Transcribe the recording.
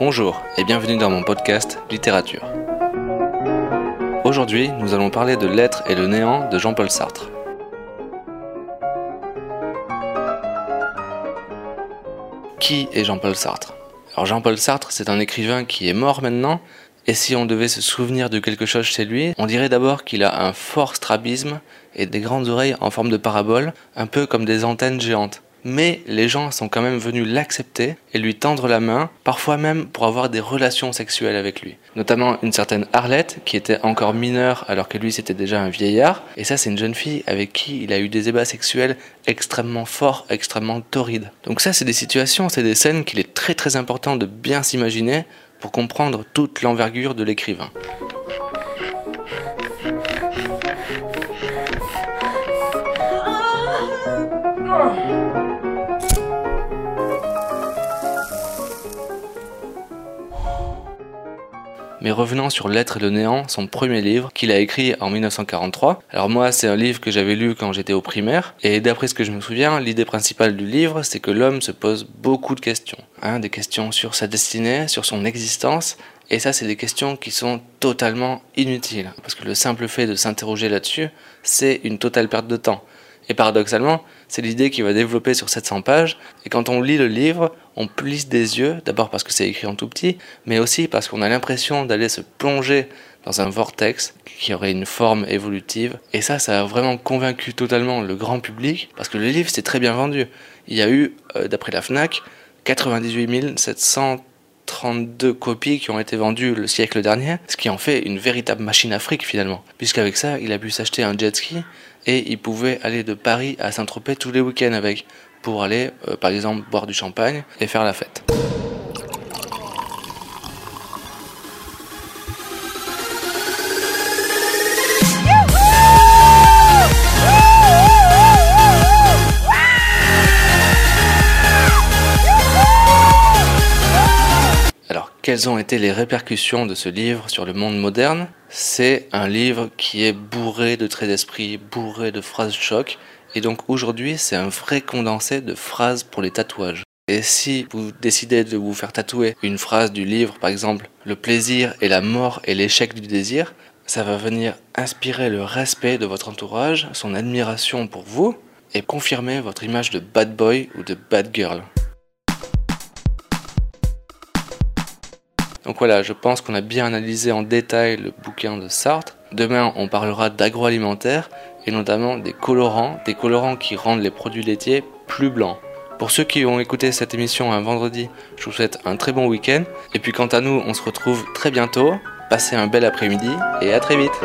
Bonjour et bienvenue dans mon podcast Littérature. Aujourd'hui, nous allons parler de L'être et le néant de Jean-Paul Sartre. Qui est Jean-Paul Sartre? Alors Jean-Paul Sartre, c'est un écrivain qui est mort maintenant, et si on devait se souvenir de quelque chose chez lui, on dirait d'abord qu'il a un fort strabisme et des grandes oreilles en forme de parabole, un peu comme des antennes géantes mais les gens sont quand même venus l'accepter et lui tendre la main, parfois même pour avoir des relations sexuelles avec lui. Notamment une certaine Arlette, qui était encore mineure alors que lui c'était déjà un vieillard, et ça c'est une jeune fille avec qui il a eu des ébats sexuels extrêmement forts, extrêmement torrides. Donc ça c'est des situations, c'est des scènes qu'il est très très important de bien s'imaginer pour comprendre toute l'envergure de l'écrivain. Mais revenons sur L'être et le néant, son premier livre qu'il a écrit en 1943. Alors moi, c'est un livre que j'avais lu quand j'étais au primaire, et d'après ce que je me souviens, l'idée principale du livre, c'est que l'homme se pose beaucoup de questions. Hein, des questions sur sa destinée, sur son existence, et ça, c'est des questions qui sont totalement inutiles, parce que le simple fait de s'interroger là-dessus, c'est une totale perte de temps. Et paradoxalement, c'est l'idée qui va développer sur 700 pages. Et quand on lit le livre, on plisse des yeux, d'abord parce que c'est écrit en tout petit, mais aussi parce qu'on a l'impression d'aller se plonger dans un vortex qui aurait une forme évolutive. Et ça, ça a vraiment convaincu totalement le grand public, parce que le livre s'est très bien vendu. Il y a eu, euh, d'après la FNAC, 98 732 copies qui ont été vendues le siècle dernier, ce qui en fait une véritable machine afrique finalement. Puisqu'avec ça, il a pu s'acheter un jet ski et il pouvait aller de Paris à Saint-Tropez tous les week-ends avec pour aller euh, par exemple boire du champagne et faire la fête. Quelles ont été les répercussions de ce livre sur le monde moderne C'est un livre qui est bourré de traits d'esprit, bourré de phrases choc, et donc aujourd'hui c'est un vrai condensé de phrases pour les tatouages. Et si vous décidez de vous faire tatouer une phrase du livre, par exemple, le plaisir et la mort et l'échec du désir, ça va venir inspirer le respect de votre entourage, son admiration pour vous, et confirmer votre image de bad boy ou de bad girl. Donc voilà, je pense qu'on a bien analysé en détail le bouquin de Sartre. Demain, on parlera d'agroalimentaire et notamment des colorants, des colorants qui rendent les produits laitiers plus blancs. Pour ceux qui ont écouté cette émission un vendredi, je vous souhaite un très bon week-end. Et puis quant à nous, on se retrouve très bientôt. Passez un bel après-midi et à très vite.